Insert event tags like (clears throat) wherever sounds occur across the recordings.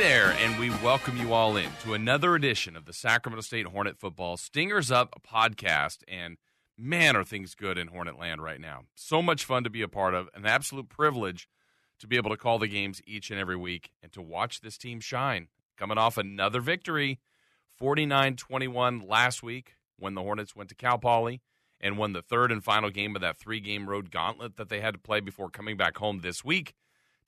there, and we welcome you all in to another edition of the Sacramento State Hornet Football Stingers Up podcast. And man, are things good in Hornet Land right now. So much fun to be a part of, an absolute privilege to be able to call the games each and every week and to watch this team shine. Coming off another victory, 49 21 last week when the Hornets went to Cal Poly and won the third and final game of that three game road gauntlet that they had to play before coming back home this week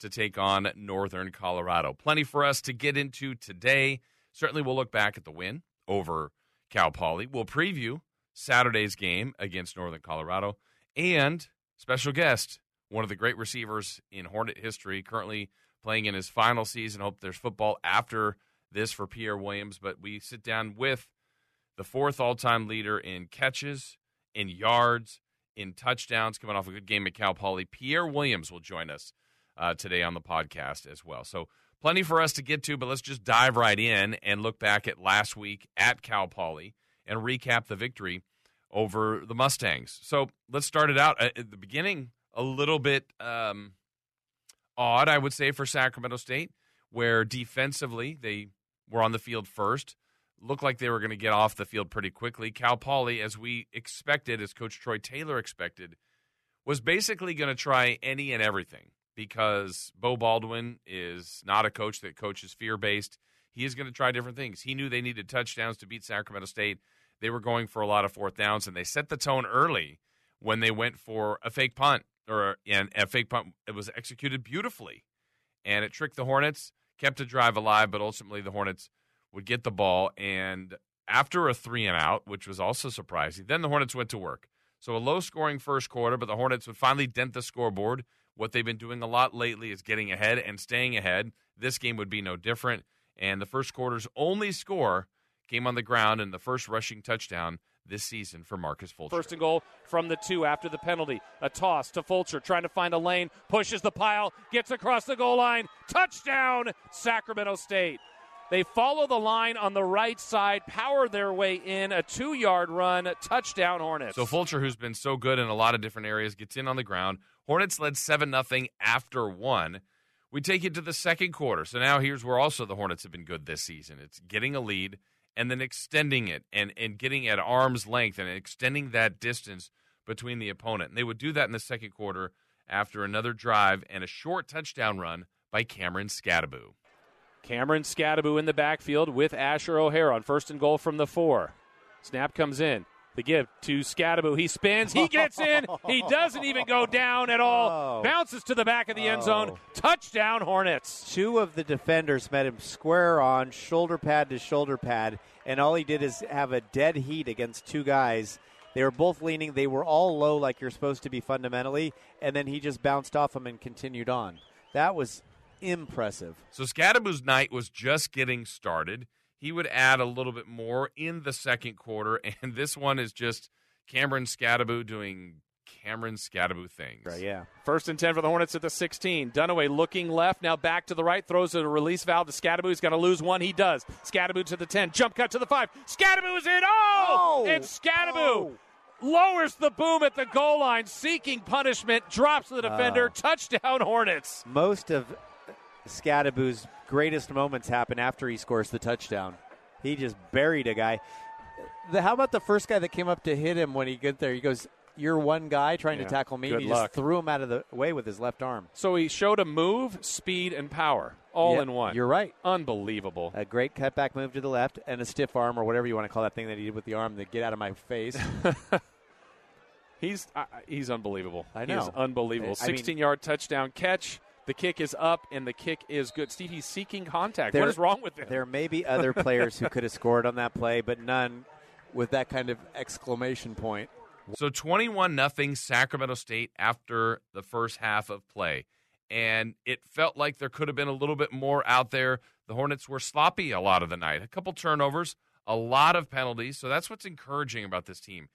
to take on Northern Colorado. Plenty for us to get into today. Certainly, we'll look back at the win over Cal Poly. We'll preview Saturday's game against Northern Colorado and special guest, one of the great receivers in Hornet history, currently playing in his final season. Hope there's football after this for Pierre Williams, but we sit down with the fourth all-time leader in catches, in yards, in touchdowns, coming off a good game at Cal Poly. Pierre Williams will join us uh, today on the podcast as well. So plenty for us to get to, but let's just dive right in and look back at last week at Cal Poly and recap the victory over the Mustangs. So let's start it out at the beginning. A little bit um, odd, I would say, for Sacramento State, where defensively they were on the field first. Looked like they were going to get off the field pretty quickly. Cal Poly, as we expected, as Coach Troy Taylor expected, was basically going to try any and everything because Beau Baldwin is not a coach that coaches fear based. He is going to try different things. He knew they needed touchdowns to beat Sacramento State. They were going for a lot of fourth downs, and they set the tone early when they went for a fake punt or and a fake punt. It was executed beautifully, and it tricked the Hornets, kept a drive alive, but ultimately the Hornets would get the ball. And after a three and out, which was also surprising, then the Hornets went to work. So a low scoring first quarter, but the Hornets would finally dent the scoreboard. What they've been doing a lot lately is getting ahead and staying ahead. This game would be no different. And the first quarter's only score came on the ground and the first rushing touchdown this season for Marcus Fulcher. First and goal from the two after the penalty. A toss to Fulcher, trying to find a lane, pushes the pile, gets across the goal line. Touchdown, Sacramento State. They follow the line on the right side, power their way in, a two yard run, touchdown Hornets. So Fulcher, who's been so good in a lot of different areas, gets in on the ground. Hornets led 7 0 after one. We take it to the second quarter. So now here's where also the Hornets have been good this season. It's getting a lead and then extending it and, and getting at arm's length and extending that distance between the opponent. And they would do that in the second quarter after another drive and a short touchdown run by Cameron Skattebo. Cameron Skattebo in the backfield with Asher O'Hara on first and goal from the four. Snap comes in. The give to Skattebo. He spins. He gets in. He (laughs) doesn't even go down at all. Oh. Bounces to the back of the end zone. Oh. Touchdown, Hornets. Two of the defenders met him square on, shoulder pad to shoulder pad, and all he did is have a dead heat against two guys. They were both leaning. They were all low, like you're supposed to be fundamentally, and then he just bounced off them and continued on. That was impressive. So Skattebo's night was just getting started. He would add a little bit more in the second quarter, (laughs) and this one is just Cameron Skattebo doing Cameron Skattebo things. Right, yeah. First and 10 for the Hornets at the 16. Dunaway looking left, now back to the right, throws a release valve to Skattebo. He's going to lose one. He does. Skattebo to the 10. Jump cut to the 5. Skattebo is in. Oh! Oh! And Skattebo Oh! lowers the boom at the goal line, seeking punishment, drops the defender. Oh. Touchdown, Hornets. Most of Skattebo's greatest moments happen after he scores the touchdown. He just buried a guy. The, how about the first guy that came up to hit him when he got there? He goes, "You're one guy trying Yeah, to tackle me." he luck. just threw him out of the way with his left arm. So he showed a move, speed, and power all Yep, in one. You're right. Unbelievable. A great cutback move to the left and a stiff arm or whatever you want to call that thing that he did with the arm to get out of my face. (laughs) He's uh, he's unbelievable. I know. unbelievable. I mean- 16 yard touchdown catch. The kick is up and the kick is good. Steve, he's seeking contact. There- what is wrong with him? there may be other players who could have scored on that play, but none with that kind of exclamation point. So 21 nothing Sacramento State after the first half of play. And it felt like there could have been a little bit more out there. The Hornets were sloppy a lot of the night. A couple turnovers, a lot of penalties. So that's what's encouraging about this team.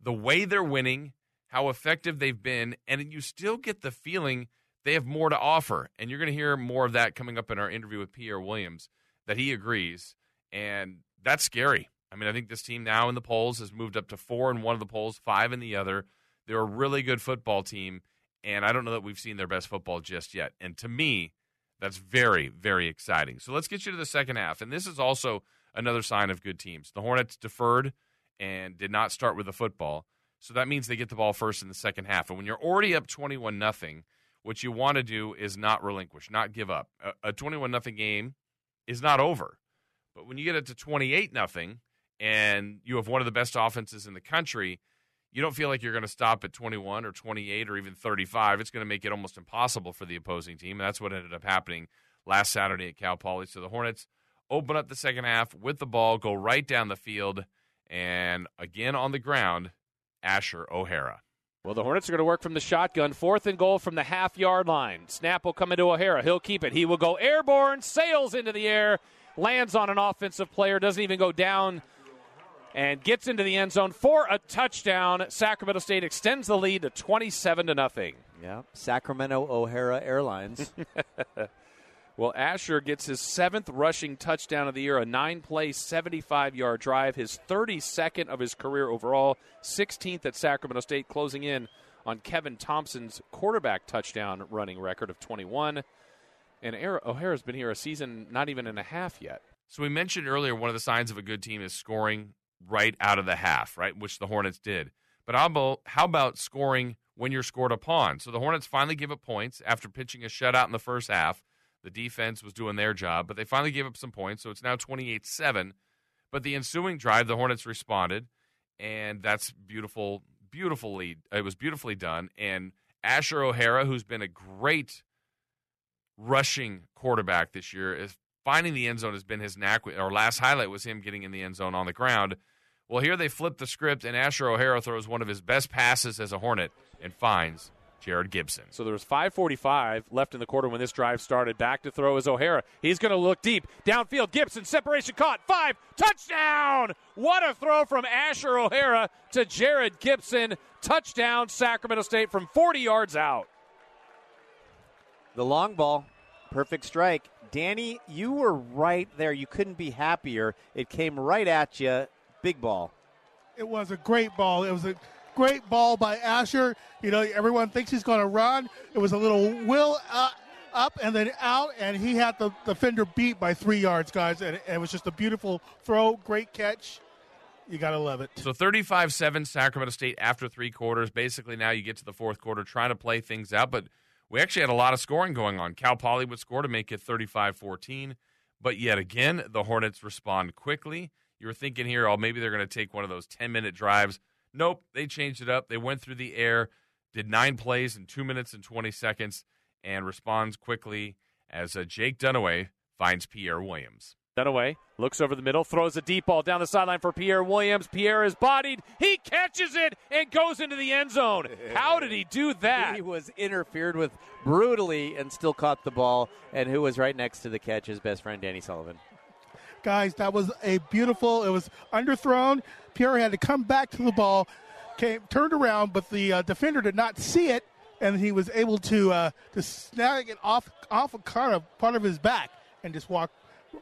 The way they're winning, how effective they've been, and you still get the feeling they have more to offer. And you're going to hear more of that coming up in our interview with Pierre Williams that he agrees. And that's scary. I mean, I think this team now in the polls has moved up to four in one of the polls, five in the other. They're a really good football team, and I don't know that we've seen their best football just yet. And to me, That's very, very exciting. So let's get you to the second half. And this is also another sign of good teams. The Hornets deferred and did not start with the football. So that means they get the ball first in the second half. And when you're already up 21 nothing, what you want to do is not relinquish, not give up. A 21 nothing game is not over. But when you get it to 28 nothing and you have one of the best offenses in the country, you don't feel like you're going to stop at 21 or 28 or even 35. It's going to make it almost impossible for the opposing team. And that's what ended up happening last Saturday at Cal Poly. So the Hornets open up the second half with the ball, go right down the field, and again on the ground, Asher O'Hara. Well, the Hornets are going to work from the shotgun. Fourth and goal from the half yard line. Snap will come into O'Hara. He'll keep it. He will go airborne, sails into the air, lands on an offensive player, doesn't even go down and gets into the end zone for a touchdown. Sacramento State extends the lead to 27 to nothing. Yeah, Sacramento O'Hara Airlines. (laughs) well, Asher gets his seventh rushing touchdown of the year, a nine play, 75 yard drive, his 32nd of his career overall, 16th at Sacramento State, closing in on Kevin Thompson's quarterback touchdown running record of 21. And O'Hara's been here a season, not even and a half yet. So we mentioned earlier one of the signs of a good team is scoring right out of the half, right, which the Hornets did. But how about scoring when you're scored upon? So the Hornets finally give up points after pitching a shutout in the first half. The defense was doing their job, but they finally gave up some points, so it's now 28 7. But the ensuing drive, the Hornets responded, and that's beautiful, beautifully, it was beautifully done. And Asher O'Hara, who's been a great rushing quarterback this year, is finding the end zone has been his knack. Our last highlight was him getting in the end zone on the ground. Well, here they flip the script, and Asher O'Hara throws one of his best passes as a Hornet and finds Jared Gibson. So there was 5:45 left in the quarter when this drive started. Back to throw is O'Hara. He's going to look deep downfield. Gibson separation caught. Five touchdown! What a throw from Asher O'Hara to Jared Gibson. Touchdown Sacramento State from 40 yards out. The long ball, perfect strike. Danny, you were right there. You couldn't be happier. It came right at you. Big ball. It was a great ball. It was a great ball by Asher. You know, everyone thinks he's going to run. It was a little will uh, up and then out, and he had the defender beat by three yards, guys. And it was just a beautiful throw. Great catch. You got to love it. So 35 7 Sacramento State after three quarters. Basically, now you get to the fourth quarter trying to play things out, but we actually had a lot of scoring going on. Cal Poly would score to make it 35 14. But yet again, the Hornets respond quickly. You were thinking here, oh, maybe they're going to take one of those 10 minute drives. Nope, they changed it up. They went through the air, did nine plays in two minutes and 20 seconds, and responds quickly as uh, Jake Dunaway finds Pierre Williams. Dunaway looks over the middle, throws a deep ball down the sideline for Pierre Williams. Pierre is bodied. He catches it and goes into the end zone. How did he do (laughs) that? He was interfered with brutally and still caught the ball. And who was right next to the catch? His best friend, Danny Sullivan. Guys, that was a beautiful. It was underthrown. Pierre had to come back to the ball, came turned around, but the uh, defender did not see it, and he was able to uh, to snag it off off a kind of part of his back and just walk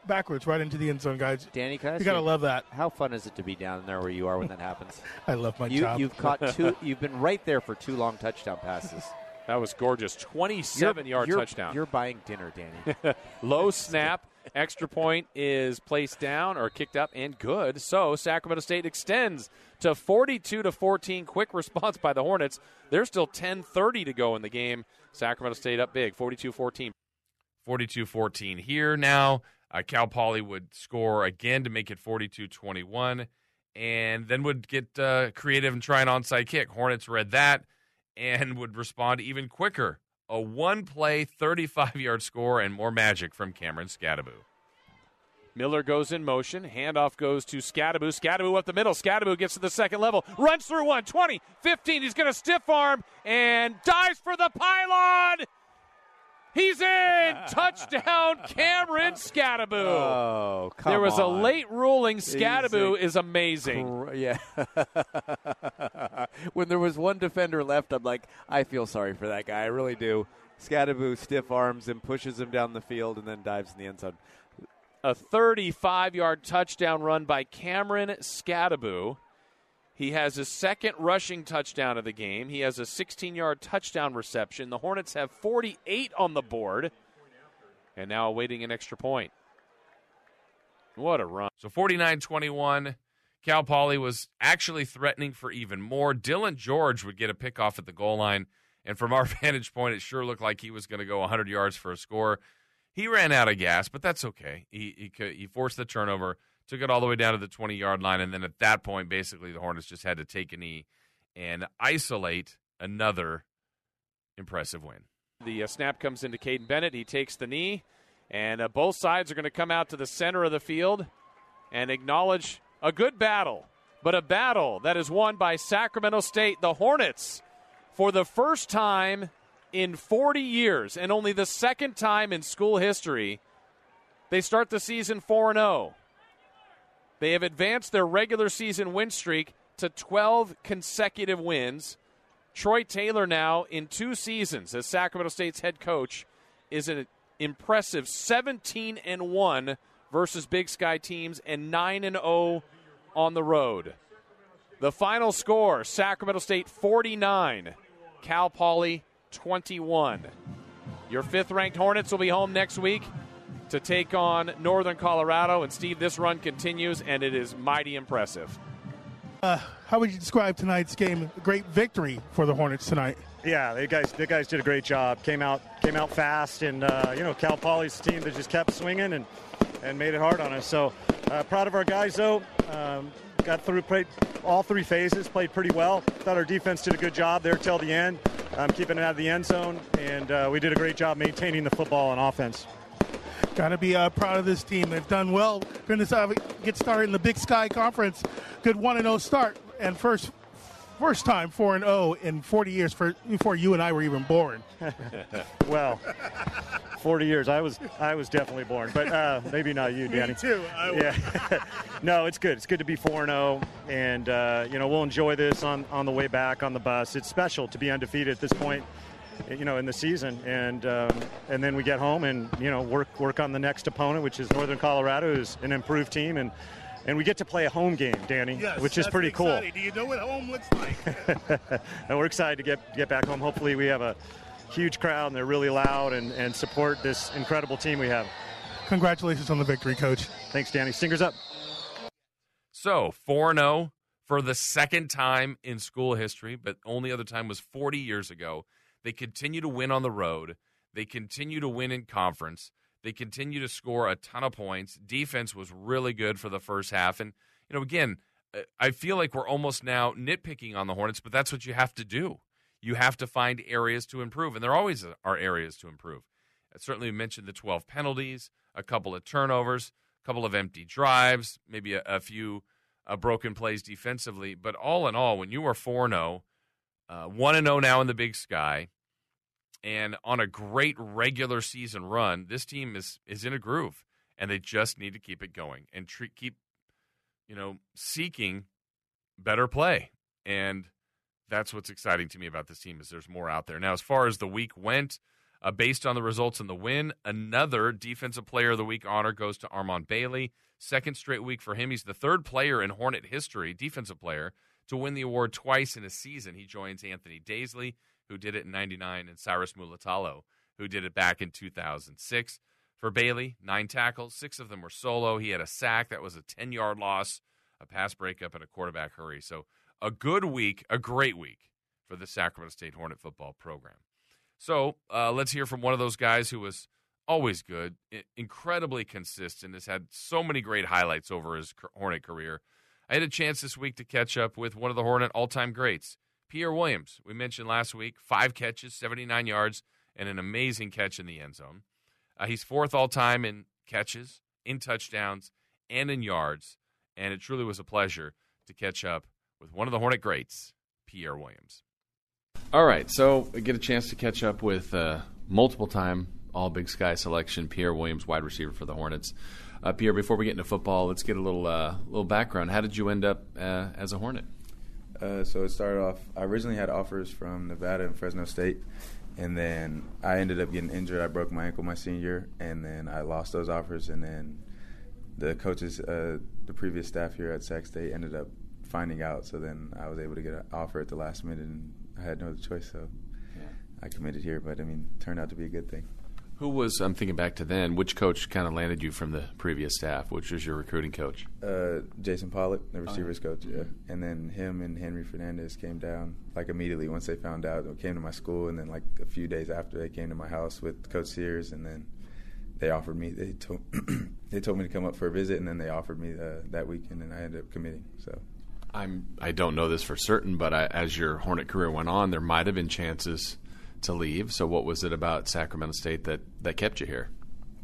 backwards right into the end zone, guys. Danny, you gotta love that. How fun is it to be down there where you are when that happens? (laughs) I love my you, job. You've caught (laughs) two. You've been right there for two long touchdown passes. That was gorgeous. 27 you're, yard you're, touchdown. You're buying dinner, Danny. (laughs) Low snap. Extra point is placed down or kicked up and good. So Sacramento State extends to 42 to 14. Quick response by the Hornets. There's still 10:30 to go in the game. Sacramento State up big, 42-14. 42-14 here now. Uh, Cal Poly would score again to make it 42 21, and then would get uh, creative and try an onside kick. Hornets read that and would respond even quicker. A one play, 35 yard score, and more magic from Cameron Skattebo. Miller goes in motion. Handoff goes to Skattebo. Skattebo up the middle. Skattebo gets to the second level. Runs through one. 20, 15. He's going to stiff arm and dives for the pylon. He's in! (laughs) Touchdown, Cameron Skattebo. Oh, come There was on. a late ruling. Skattebo is amazing. Yeah. (laughs) when there was one defender left, I'm like, I feel sorry for that guy. I really do. Skattebo stiff arms and pushes him down the field, and then dives in the end zone. A 35 yard touchdown run by Cameron Skattebo. He has his second rushing touchdown of the game. He has a 16 yard touchdown reception. The Hornets have 48 on the board. and now awaiting an extra point. What a run. So 49 21. Cal Poly was actually threatening for even more. Dylan George would get a pick off at the goal line. And from our (laughs) vantage point, it sure looked like he was going to go 100 yards for a score. He ran out of gas, but that's okay. He, he, he forced the turnover, took it all the way down to the 20 yard line. And then at that point, basically, the Hornets just had to take a knee and isolate another impressive win. The uh, snap comes into Caden Bennett. He takes the knee, and uh, both sides are going to come out to the center of the field and acknowledge a good battle, but a battle that is won by Sacramento State. The Hornets, for the first time in 40 years and only the second time in school history, they start the season 4 0. They have advanced their regular season win streak to 12 consecutive wins. Troy Taylor now in two seasons as Sacramento State's head coach is an impressive 17 and 1 versus Big Sky teams and 9 and 0 on the road. The final score Sacramento State 49, Cal Poly 21. Your fifth ranked Hornets will be home next week to take on Northern Colorado. And Steve, this run continues, and it is mighty impressive. Uh, how would you describe tonight's game? A great victory for the Hornets tonight. Yeah, the guys, the guys did a great job. Came out, came out fast, and uh, you know, Cal Poly's team that just kept swinging and and made it hard on us. So uh, proud of our guys, though. Um, got through played all three phases, played pretty well. Thought our defense did a good job there till the end, um, keeping it out of the end zone, and uh, we did a great job maintaining the football on offense. Got to be uh, proud of this team. They've done well. Going to get started in the Big Sky Conference. Good one and zero start, and first first time 4 and 0 in 40 years for, before you and I were even born. (laughs) (laughs) well, 40 years. I was I was definitely born, but uh, maybe not you, (laughs) Danny. Me too. yeah. no, it's good. It's good to be 4 0, and uh, you know we'll enjoy this on on the way back on the bus. It's special to be undefeated at this point. You know, in the season, and um, and then we get home and you know work work on the next opponent, which is Northern Colorado, who's an improved team, and and we get to play a home game, Danny, yes, which is pretty cool. Do you know what home looks like? (laughs) and we're excited to get get back home. Hopefully, we have a huge crowd and they're really loud and, and support this incredible team we have. Congratulations on the victory, Coach. Thanks, Danny. Stingers up. So 4 0 for the second time in school history, but only other time was 40 years ago. They continue to win on the road. They continue to win in conference. They continue to score a ton of points. Defense was really good for the first half. And, you know, again, uh, I feel like we're almost now nitpicking on the Hornets, but that's what you have to do. You have to find areas to improve, and there always are areas to improve. I certainly mentioned the 12 penalties, a couple of turnovers, a couple of empty drives, maybe a, a few uh, broken plays defensively. But all in all, when you are 4 0, uh, 1 0 now in the big sky, and on a great regular season run, this team is is in a groove, and they just need to keep it going and treat, keep, you know, seeking better play. And that's what's exciting to me about this team is there's more out there now. As far as the week went, uh, based on the results and the win, another Defensive Player of the Week honor goes to Armand Bailey. Second straight week for him. He's the third player in Hornet history, defensive player, to win the award twice in a season. He joins Anthony Daisley who did it in 99, and Cyrus Mulatalo, who did it back in 2006. For Bailey, nine tackles, six of them were solo. He had a sack that was a 10 yard loss, a pass breakup, and a quarterback hurry. So a good week, a great week for the Sacramento State Hornet football program. So uh, let's hear from one of those guys who was always good, incredibly consistent, has had so many great highlights over his Hornet career. I had a chance this week to catch up with one of the Hornet all time greats. Pierre Williams, we mentioned last week, five catches, 79 yards, and an amazing catch in the end zone. Uh, he's fourth all time in catches, in touchdowns, and in yards. And it truly was a pleasure to catch up with one of the Hornet greats, Pierre Williams. All right, so I get a chance to catch up with uh, multiple time All Big Sky selection Pierre Williams, wide receiver for the Hornets. Uh, Pierre, before we get into football, let's get a little uh, little background. How did you end up uh, as a Hornet? Uh, so it started off. I originally had offers from Nevada and Fresno State, and then I ended up getting injured. I broke my ankle my senior year, and then I lost those offers. And then the coaches, uh, the previous staff here at Sac State, ended up finding out. So then I was able to get an offer at the last minute, and I had no other choice. So yeah. I committed here. But I mean, turned out to be a good thing. Who was I'm thinking back to then? Which coach kind of landed you from the previous staff? Which was your recruiting coach? Uh, Jason Pollock, the receivers coach, yeah. And then him and Henry Fernandez came down like immediately once they found out. They came to my school, and then like a few days after, they came to my house with Coach Sears, and then they offered me. They told (clears throat) they told me to come up for a visit, and then they offered me uh, that weekend, and I ended up committing. So. I'm. I don't know this for certain, but I, as your Hornet career went on, there might have been chances to leave. So, what was it about Sacramento State that, that kept you here?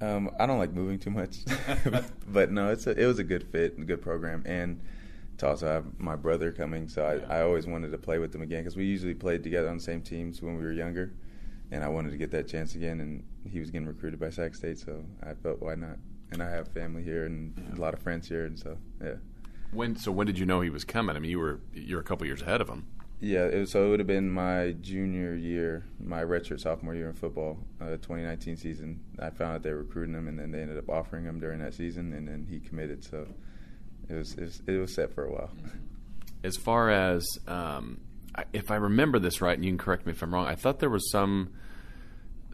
Um, I don't like moving too much, (laughs) (laughs) but no, it's a, it was a good fit, a good program, and to also have my brother coming. So I, I always wanted to play with him again because we usually played together on the same teams when we were younger, and I wanted to get that chance again. And he was getting recruited by Sac State, so I felt why not. And I have family here and yeah. a lot of friends here, and so yeah. When so when did you know he was coming? I mean, you were you're a couple years ahead of him. Yeah, it was, so it would have been my junior year, my redshirt sophomore year in football, uh, 2019 season. I found out they were recruiting him, and then they ended up offering him during that season, and then he committed. So it was it was, it was set for a while. As far as um, if I remember this right, and you can correct me if I'm wrong, I thought there was some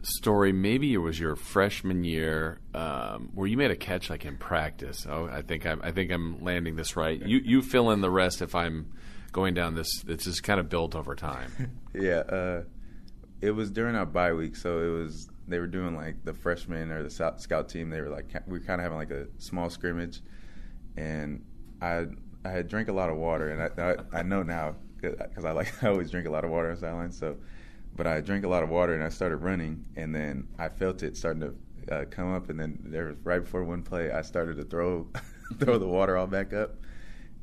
story. Maybe it was your freshman year um, where you made a catch like in practice. Oh, I think I'm I think I'm landing this right. You you fill in the rest if I'm going down this. It's just kind of built over time. (laughs) yeah, uh, it was during our bye week, so it was they were doing like the freshman or the scout team. They were like we were kind of having like a small scrimmage, and I I had drank a lot of water, and I I, I know now because I like (laughs) I always drink a lot of water on sidelines. So, but I drank a lot of water, and I started running, and then I felt it starting to. Uh, come up and then there was right before one play I started to throw (laughs) throw the water all back up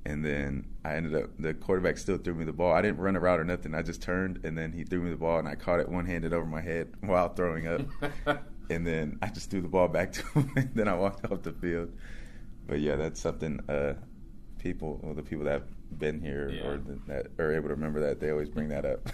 and then I ended up the quarterback still threw me the ball. I didn't run a route or nothing. I just turned and then he threw me the ball and I caught it one handed over my head (laughs) while throwing up. (laughs) and then I just threw the ball back to him (laughs) and then I walked off the field. But yeah, that's something uh, people, the people that have been here yeah. or that are able to remember that they always bring that up.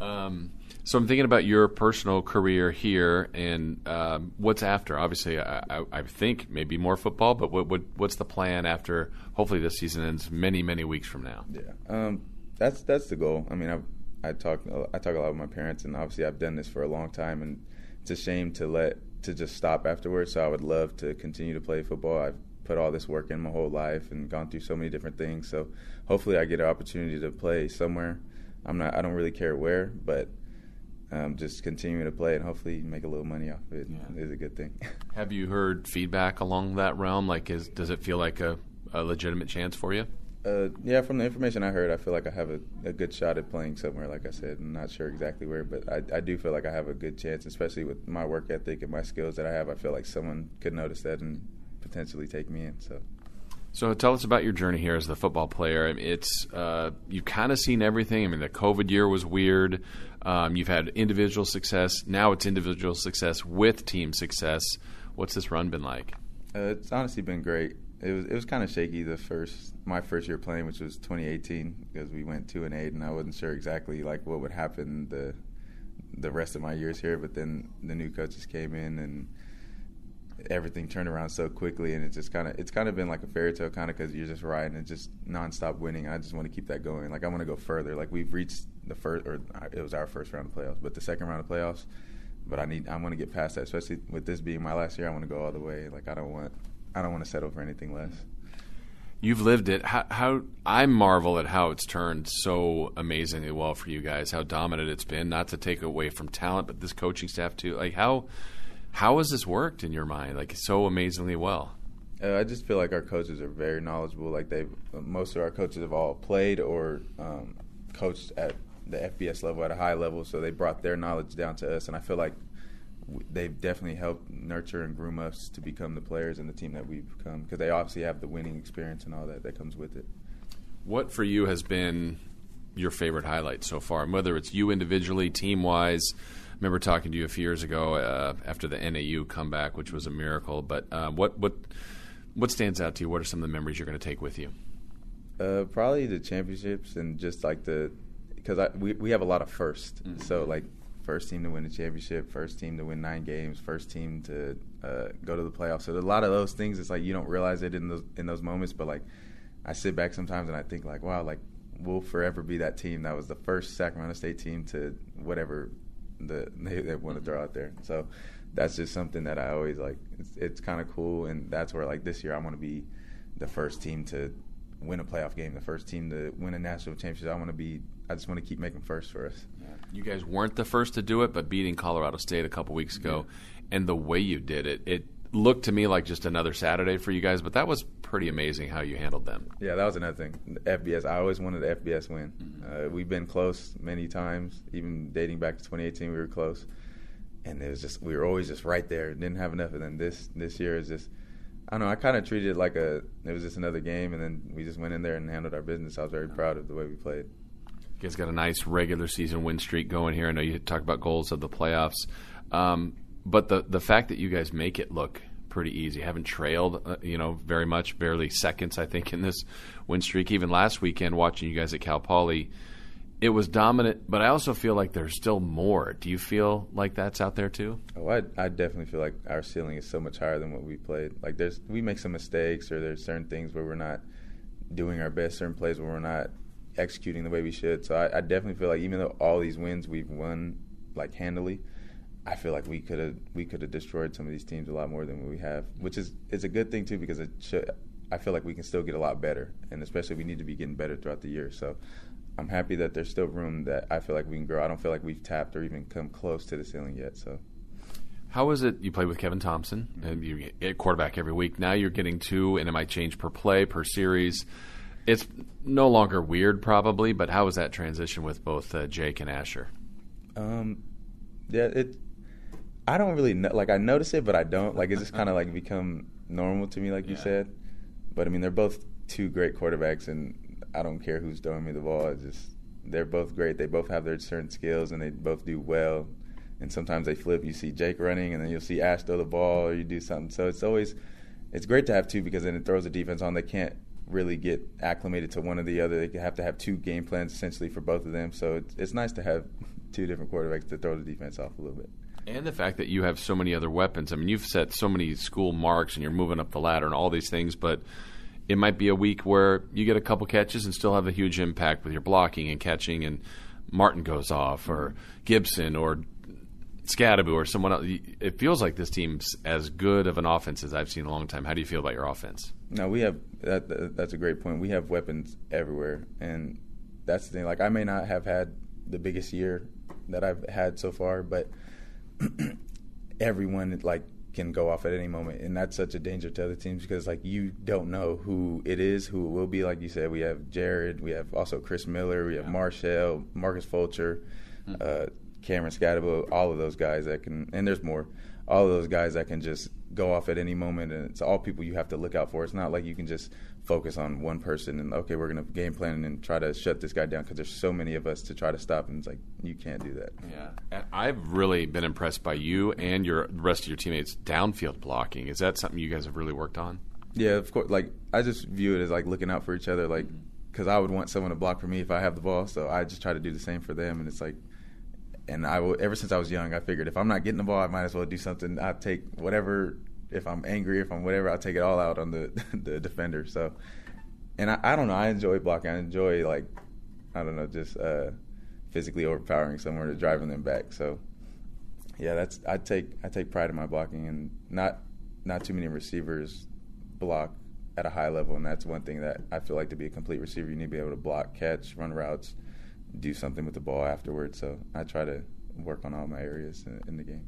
Um, so I'm thinking about your personal career here and um, what's after. Obviously, I, I, I, think maybe more football, but what, what, what's the plan after? Hopefully, this season ends many many weeks from now. Yeah, um, that's that's the goal. I mean, I I talk I talk a lot with my parents, and obviously, I've done this for a long time, and it's a shame to let to just stop afterwards. So I would love to continue to play football. I've put all this work in my whole life and gone through so many different things. So hopefully, I get an opportunity to play somewhere. I'm not. I don't really care where, but um, just continuing to play and hopefully make a little money off of it yeah. is a good thing. (laughs) Have you heard feedback along that realm? Like, is does it feel like a, a legitimate chance for you? Uh, yeah, from the information I heard, I feel like I have a, a, good shot at playing somewhere. Like I said, I'm not sure exactly where, but I, I, do feel like I have a good chance, especially with my work ethic and my skills that I have. I feel like someone could notice that and potentially take me in. So. So tell us about your journey here as the football player. It's uh, you've kind of seen everything. I mean, the COVID year was weird. Um, you've had individual success. Now it's individual success with team success. What's this run been like? Uh, it's honestly been great. It was it was kind of shaky the first my first year playing, which was 2018, because we went two and eight, and I wasn't sure exactly like what would happen the the rest of my years here. But then the new coaches came in and everything turned around so quickly, and it just kind of it's kind of been like a fairy tale kind of because you're just riding and just nonstop winning. I just want to keep that going. Like I want to go further. Like we've reached the first, or uh, it was our first round of playoffs, but the second round of playoffs. But I need I want to get past that, especially with this being my last year. I want to go all the way. Like I don't want I don't want to settle for anything less. You've lived it. How, how, I marvel at how it's turned so amazingly well for you guys. How dominant it's been. Not to take away from talent, but this coaching staff too. Like how how has this worked in your mind? Like so amazingly well. Uh, I just feel like our coaches are very knowledgeable. Like they, most of our coaches have all played or um, coached at the FBS level at a high level, so they brought their knowledge down to us, and I feel like they've definitely helped nurture and groom us to become the players and the team that we've become because they obviously have the winning experience and all that that comes with it. What for you has been your favorite highlight so far, whether it's you individually, team wise? Remember talking to you a few years ago uh, after the NAU comeback, which was a miracle. But uh, what what what stands out to you? What are some of the memories you're going to take with you? Uh, probably the championships and just like the because we we have a lot of 1st mm-hmm. so like first team to win the championship, first team to win nine games, first team to uh, go to the playoffs. So a lot of those things, it's like you don't realize it in those in those moments, but like I sit back sometimes and I think like, wow, like we'll forever be that team that was the first Sacramento State team to whatever the they, they want to mm-hmm. throw out there. So that's just something that I always like. It's, it's kind of cool, and that's where like this year I want to be the first team to win a playoff game, the first team to win a national championship. I want to be. I just want to keep making first for us. You guys weren't the first to do it, but beating Colorado State a couple weeks ago, and the way you did it, it looked to me like just another Saturday for you guys. But that was pretty amazing how you handled them. Yeah, that was another thing. The FBS. I always wanted the FBS win. Uh, we've been close many times, even dating back to 2018. We were close, and it was just we were always just right there. Didn't have enough, and then this this year is just. I don't know. I kind of treated it like a it was just another game, and then we just went in there and handled our business. I was very proud of the way we played. You guys got a nice regular season win streak going here. I know you talk about goals of the playoffs, um, but the the fact that you guys make it look pretty easy, haven't trailed, uh, you know, very much, barely seconds, I think, in this win streak. Even last weekend, watching you guys at Cal Poly, it was dominant. But I also feel like there's still more. Do you feel like that's out there too? Oh, I, I definitely feel like our ceiling is so much higher than what we played. Like there's we make some mistakes, or there's certain things where we're not doing our best, certain plays where we're not executing the way we should. So I, I definitely feel like even though all these wins we've won like handily, I feel like we could have we could have destroyed some of these teams a lot more than we have, which is it's a good thing too because it should, I feel like we can still get a lot better, and especially we need to be getting better throughout the year. So I'm happy that there's still room that I feel like we can grow. I don't feel like we've tapped or even come close to the ceiling yet. So. How was it you played with Kevin Thompson and you get quarterback every week? Now you're getting two, and it might change per play per series. It's no longer weird, probably, but how was that transition with both uh, Jake and Asher? Um, yeah, it. I don't really know. Like I notice it, but I don't. Like it's just kind of like become normal to me, like you said. But I mean, they're both two great quarterbacks, and I don't care who's throwing me the ball. It's just they're both great. They both have their certain skills, and they both do well. And sometimes they flip. You see Jake running, and then you'll see Ash throw the ball, or you do something. So it's always it's great to have two because then it throws the defense on. They can't really get acclimated to one or the other. They have to have two game plans essentially for both of them. So it's, it's nice to have two different quarterbacks to throw the defense off a little bit. And the fact that you have so many other weapons. I mean, you've set so many school marks and you're moving up the ladder and all these things, but it might be a week where you get a couple catches and still have a huge impact with your blocking and catching, and Martin goes off, or Gibson, or Skattebo, or someone else. It feels like this team's as good of an offense as I've seen in a long time. How do you feel about your offense? No, we have that, that. That's a great point. We have weapons everywhere, and that's the thing. Like I may not have had the biggest year that I've had so far, but (clears throat) everyone like can go off at any moment, and that's such a danger to other teams because like you don't know who it is, who it will be. Like you said, we have Jared, we have also Chris Miller, we have Marshall, Marcus Fulcher, uh, Cameron Skattebo, all of those guys that can, and there's more. All of those guys that can just go off at any moment, and it's all people you have to look out for. It's not like you can just focus on one person and okay, we're going to game plan and try to shut this guy down because there's so many of us to try to stop, and it's like you can't do that. Yeah, and I've really been impressed by you and your the rest of your teammates downfield blocking. Is that something you guys have really worked on? Yeah, of course. Like I just view it as like looking out for each other, like mm-hmm. because I would want someone to block for me if I have the ball, so I just try to do the same for them, and it's like. And I will, ever since I was young, I figured if I'm not getting the ball, I might as well do something. I take whatever. If I'm angry, if I'm whatever, I'll take it all out on the (laughs) the defender. So, and I, I don't know. I enjoy blocking. I enjoy like, I don't know, just uh, physically overpowering someone or driving them back. So, yeah, that's I take I take pride in my blocking, and not not too many receivers block at a high level, and that's one thing that I feel like to be a complete receiver, you need to be able to block, catch, run routes, do something with the ball afterwards. So I try to work on all my areas in, in the game.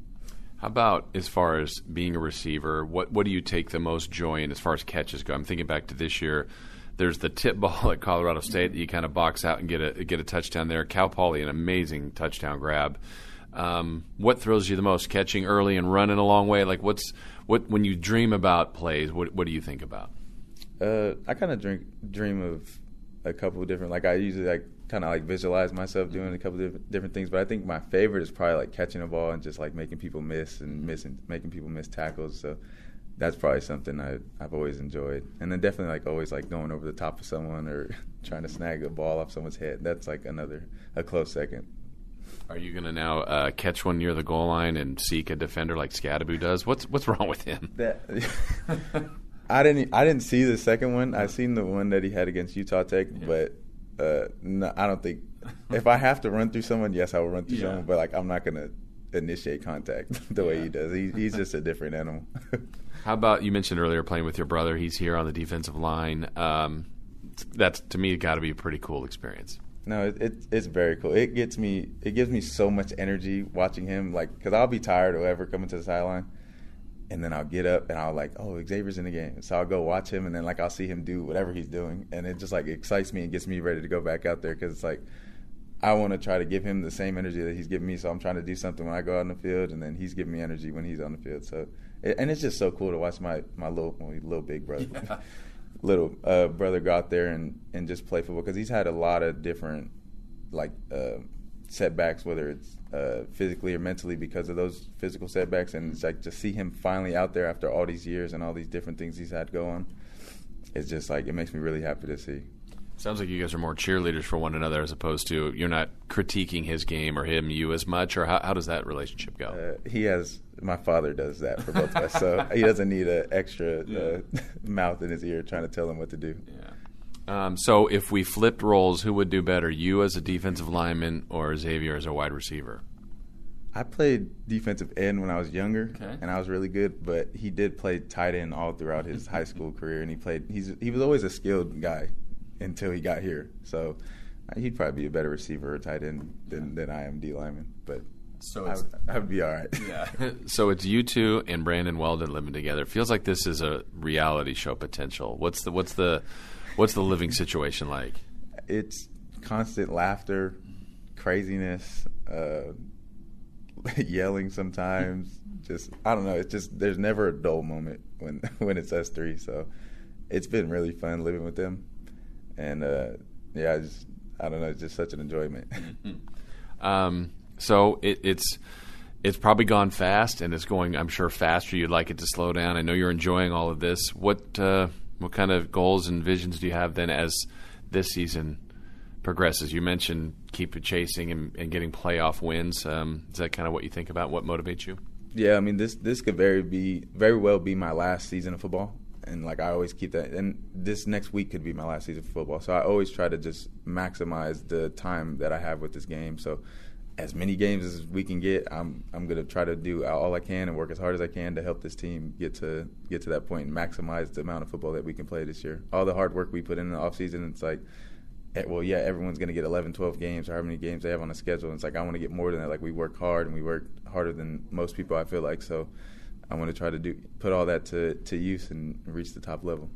How about as far as being a receiver? What what do you take the most joy in as far as catches go? I'm thinking back to this year. There's the tip ball (laughs) at Colorado State that you kind of box out and get a get a touchdown there. Cal Poly, an amazing touchdown grab. Um, what thrills you the most? Catching early and running a long way. Like what's what when you dream about plays? What what do you think about? Uh, I kind of dream of a couple of different. Like I usually like kind of like visualize myself doing a couple of different, different things. But I think my favorite is probably like catching a ball and just like making people miss and missing, making people miss tackles. So that's probably something I, I've always enjoyed. And then definitely like always like going over the top of someone or (laughs) trying to snag a ball off someone's head. That's like another a close second. Are you going to now uh, catch one near the goal line and seek a defender like Skattebo does? What's what's wrong with him? (laughs) That (laughs) I didn't I didn't see the second one. I seen the one that he had against Utah Tech, but uh, no, I don't think if I have to run through someone, yes, I will run through Yeah. someone. But like I'm not gonna initiate contact (laughs) the way he does. He, he's just a different animal. (laughs) How about you mentioned earlier playing with your brother? He's here on the defensive line. Um, that's to me got to be a pretty cool experience. No, it, it, it's very cool. It gets me. It gives me so much energy watching him. Like, cause I'll be tired or ever coming to the sideline, and then I'll get up and I'll like, oh, Xavier's in the game, so I'll go watch him, and then like I'll see him do whatever he's doing, and it just like excites me and gets me ready to go back out there because it's like I want to try to give him the same energy that he's giving me. So I'm trying to do something when I go out on the field, and then he's giving me energy when he's on the field. So, and it's just so cool to watch my my little my little big brother. Yeah. (laughs) little uh, brother go out there and, and just play football because he's had a lot of different like uh, setbacks, whether it's uh, physically or mentally, because of those physical setbacks. And it's like to see him finally out there after all these years and all these different things he's had going. It's just like it makes me really happy to see. Sounds like you guys are more cheerleaders for one another as opposed to you're not critiquing his game or him you as much. Or how, how does that relationship go? Uh, he has my father does that for both of us, so he doesn't need an extra (laughs) yeah. uh, (laughs) mouth in his ear trying to tell him what to do. Yeah. Um, so if we flipped roles, who would do better, you as a defensive lineman or Xavier as a wide receiver? I played defensive end when I was younger, okay. and I was really good. But he did play tight end all throughout his high school (laughs) career, and he played. He's he was always a skilled guy until he got here. So uh, he'd probably be a better receiver or tight end than, than I am D lineman. But so I would, I would be all right. (laughs) Yeah. (laughs) so it's you two and Brandon Weldon living together. It feels like this is a reality show potential. What's the what's the What's the living situation like? It's constant laughter, craziness, uh, (laughs) yelling sometimes. Just I don't know. It's just there's never a dull moment when (laughs) when it's us three. So it's been really fun living with them, and uh, yeah, I just I don't know. It's just such an enjoyment. (laughs) um, so it, it's it's probably gone fast, and it's going. I'm sure faster. You'd like it to slow down. I know you're enjoying all of this. What uh, what kind of goals and visions do you have then as this season progresses? You mentioned keep chasing and, and getting playoff wins. Um, is that kind of what you think about? What motivates you? Yeah, I mean this this could very be very well be my last season of football, and like I always keep that. And this next week could be my last season of football, so I always try to just maximize the time that I have with this game. So as many games as we can get, I'm I'm gonna try to do all I can and work as hard as I can to help this team get to get to that point and maximize the amount of football that we can play this year. All the hard work we put in the offseason, it's like, eh, well, yeah, everyone's gonna get 11, 12 games or how many games they have on the schedule. It's like I want to get more than that. Like we work hard and we work harder than most people. I feel like so. I want to try to do put all that to to use and reach the top level.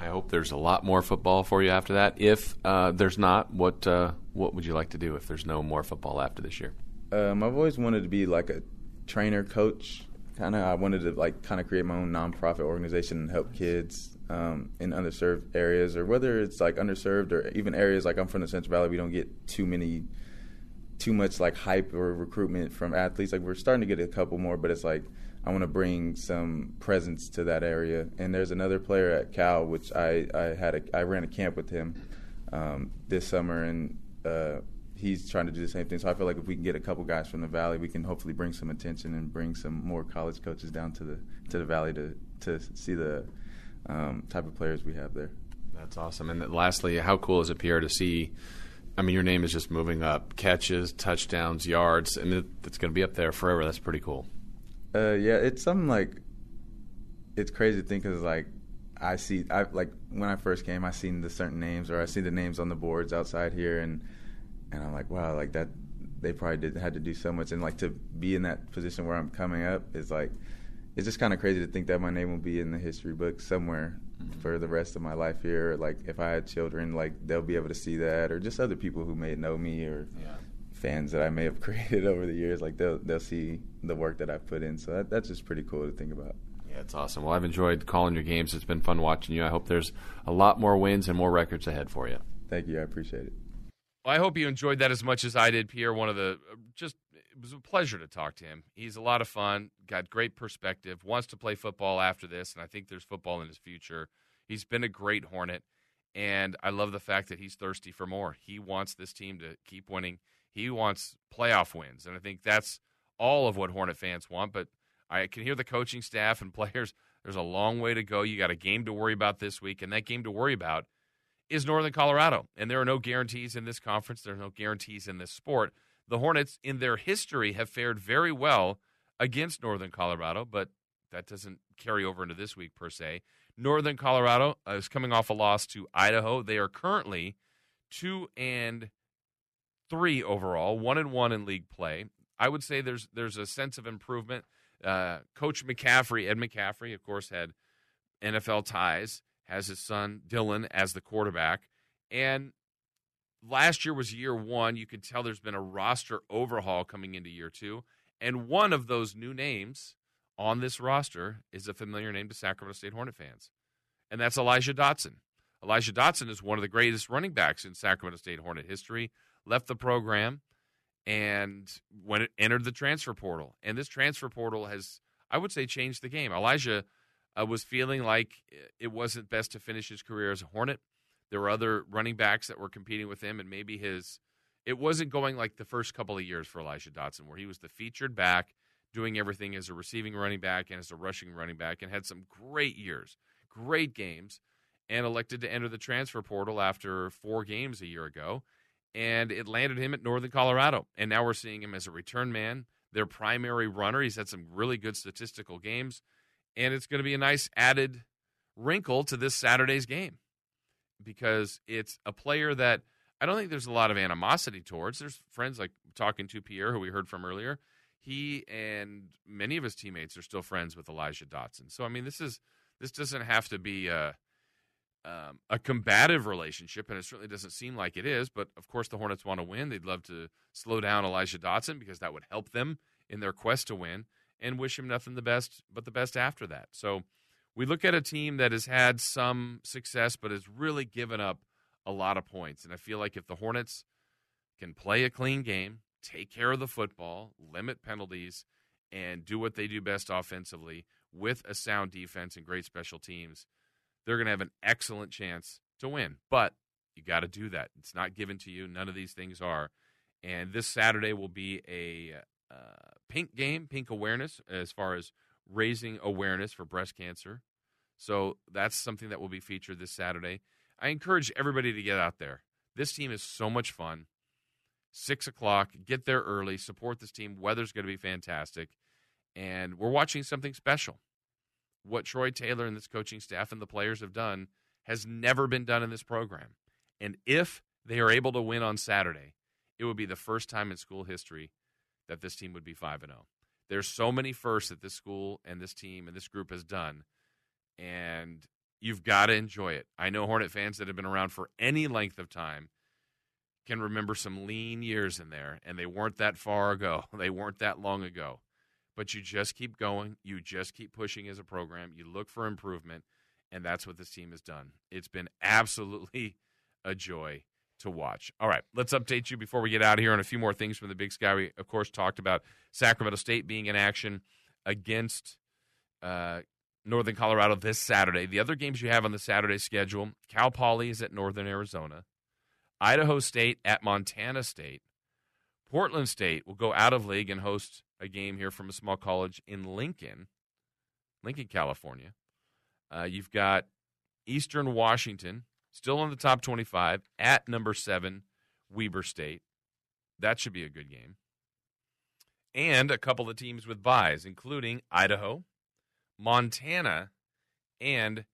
I hope there's a lot more football for you after that. If uh, there's not, what uh, what would you like to do if there's no more football after this year? Um, I've always wanted to be like a trainer, coach. Kind of, I wanted to like kind of create my own nonprofit organization and help kids um, in underserved areas, or whether it's like underserved or even areas like I'm from the Central Valley, we don't get too many, too much like hype or recruitment from athletes. Like we're starting to get a couple more, but it's like I want to bring some presence to that area. And there's another player at Cal, which I I had a I ran a camp with him um, this summer, and uh, he's trying to do the same thing. So I feel like if we can get a couple guys from the valley, we can hopefully bring some attention and bring some more college coaches down to the to the valley to to see the um, type of players we have there. That's awesome. And lastly, how cool is it, Pierre, to see? I mean, your name is just moving up, catches, touchdowns, yards, and it, it's going to be up there forever. That's pretty cool. Uh, yeah, it's something like it's crazy to think because like I see, I like when I first came, I seen the certain names or I see the names on the boards outside here, and and I'm like, wow, like that. They probably did had to do so much, and like to be in that position where I'm coming up is like, it's just kind of crazy to think that my name will be in the history book somewhere mm-hmm. for the rest of my life here. Like if I had children, like they'll be able to see that, or just other people who may know me, or yeah fans that I may have (laughs) created over the years. Like they'll they'll see the work that I've put in. So that, that's just pretty cool to think about. Yeah, it's awesome. Well, I've enjoyed calling your games. It's been fun watching you. I hope there's a lot more wins and more records ahead for you. Thank you. I appreciate it. Well, I hope you enjoyed that as much as I did, Pierre. One of the uh, just it was a pleasure to talk to him. He's a lot of fun, got great perspective, wants to play football after this, and I think there's football in his future. He's been a great Hornet, and I love the fact that he's thirsty for more. He wants this team to keep winning. He wants playoff wins, and I think that's all of what Hornet fans want. But I can hear the coaching staff and (laughs) players. There's a long way to go. You got a game to worry about this week, and that game to worry about is Northern Colorado. And there are no guarantees in this conference. There are no guarantees in this sport. the Hornets in their history have fared very well against Northern Colorado, but that doesn't carry over into this week per se. Northern Colorado is coming off a loss to Idaho. They are currently two and three overall, one and one in league play. I would say there's there's a sense of improvement. Uh, Coach McCaffrey, Ed McCaffrey, of course, had NFL ties, has his son Dylan as the quarterback, and last year was year one. You could tell there's been a roster overhaul coming into year two, and one of those new names on this roster is a familiar name to Sacramento State Hornet fans, and that's Elijah Dotson. Elijah Dotson is one of the greatest running backs in Sacramento State Hornet history. Left the program and when it entered the transfer portal, and this transfer portal has, I would say, changed the game. Elijah uh, was feeling like it wasn't best to finish his career as a Hornet. There were other running backs that were competing with him, and maybe his it wasn't going like the first couple of years for Elijah Dotson, where he was the featured back, doing everything as a receiving running back and as a rushing running back, and had some great years, great games, and elected to enter the transfer portal after four games a year ago and it landed him at Northern Colorado. And now we're seeing him as a return man, their primary runner. He's had some really good statistical games, and it's going to be a nice added wrinkle to this Saturday's game because it's a player that I don't think there's a lot of animosity towards. There's friends like talking to Pierre, who we heard from earlier. He and many of his teammates are still friends with Elijah Dotson. So I mean, this is this doesn't have to be a um, a combative relationship, and it certainly doesn't seem like it is. But of course, the Hornets want to win. They'd love to slow down Elijah Dotson because that would help them in their quest to win, and wish him nothing the best but the best after that. So we look at a team that has had some success, but has really given up a lot of points. And I feel like if the Hornets can play a clean game, take care of the football, limit penalties, and do what they do best offensively with a sound defense and great special teams they're going to have an excellent chance to win. But you got to do that. It's not given to you. None of these things are. And this Saturday will be a uh, pink game, pink awareness, as far as raising awareness for breast cancer. So that's something that will be featured this Saturday. I encourage everybody to get out there. This team is so much fun. Six o'clock, get there early, support this team. Weather's going to be fantastic. And we're watching something special what Troy Taylor and this coaching staff and the players have done has never been done in this program. And if they are able to win on Saturday, it would be the first time in school history that this team would be 5 and 0. There's so many firsts that this school and this team and this group has done and you've got to enjoy it. I know Hornet fans that have been around for any length of time can remember some lean years in there and they weren't that far ago. (laughs) They weren't that long ago but you just keep going. You just keep pushing as a program. You look for improvement, and that's what this team has done. It's been absolutely (laughs) a joy to watch. All right, let's update you before we get out of here on a few more things from the Big Sky. We, of course, talked about Sacramento State being in action against uh, Northern Colorado this Saturday. The other games you have on the Saturday schedule Cal Poly is at Northern Arizona, Idaho State at Montana State, Portland State will go out of league and host a game here from a small college in Lincoln, Lincoln, California. Uh, you've got Eastern Washington still in the top 25 at number seven, Weber State. That should be a good game. And a couple of teams with byes, including Idaho, Montana, and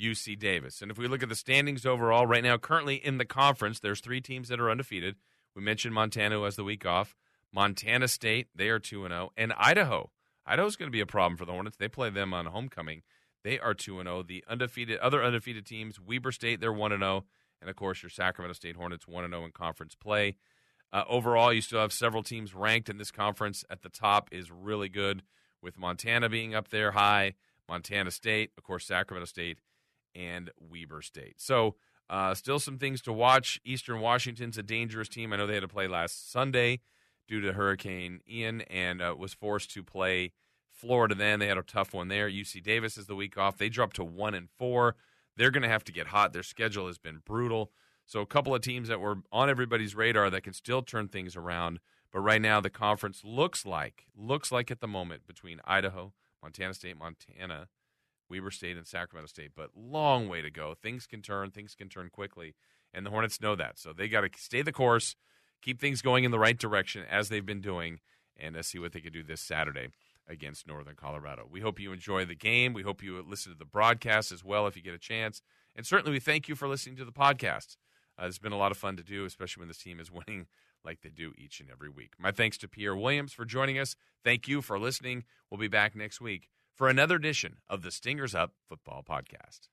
UC Davis. And if we look at the standings overall, right now, currently in the conference, there's three teams that are undefeated. We mentioned Montana has the week off. Montana State, they are 2 0. And Idaho. Idaho's going to be a problem for the Hornets. They play them on homecoming. They are 2 0. The undefeated other undefeated teams, Weber State, they're 1 0. And of course, your Sacramento State Hornets 1 0 in conference play. Uh, overall, you still have several teams ranked in this conference. At the top is really good, with Montana being up there high, Montana State, of course, Sacramento State, and Weber State. So uh, still some things to watch. Eastern Washington's a dangerous team. I know they had to play last Sunday due to Hurricane Ian and uh, was forced to play Florida. Then they had a tough one there. UC Davis is the week off. They dropped to one and four. They're going to have to get hot. Their schedule has been brutal. So a couple of teams that were on everybody's radar that can still turn things around. But right now the conference looks like looks like at the moment between Idaho, Montana State, Montana, Weber State and Sacramento State, but long way to go. Things can turn, things can turn quickly, and the Hornets know that. So they got to stay the course, keep things going in the right direction as they've been doing, and uh, see what they can do this Saturday against Northern Colorado. We hope you enjoy the game. We hope you listen to the broadcast as well if you get a chance. And certainly, we thank you for listening to the podcast. Uh, it's been a lot of fun to do, especially when this team is (laughs) winning like they do each and every week. My thanks to Pierre Williams for joining us. Thank you for listening. We'll be back next week for another edition of the Stingers Up Football Podcast.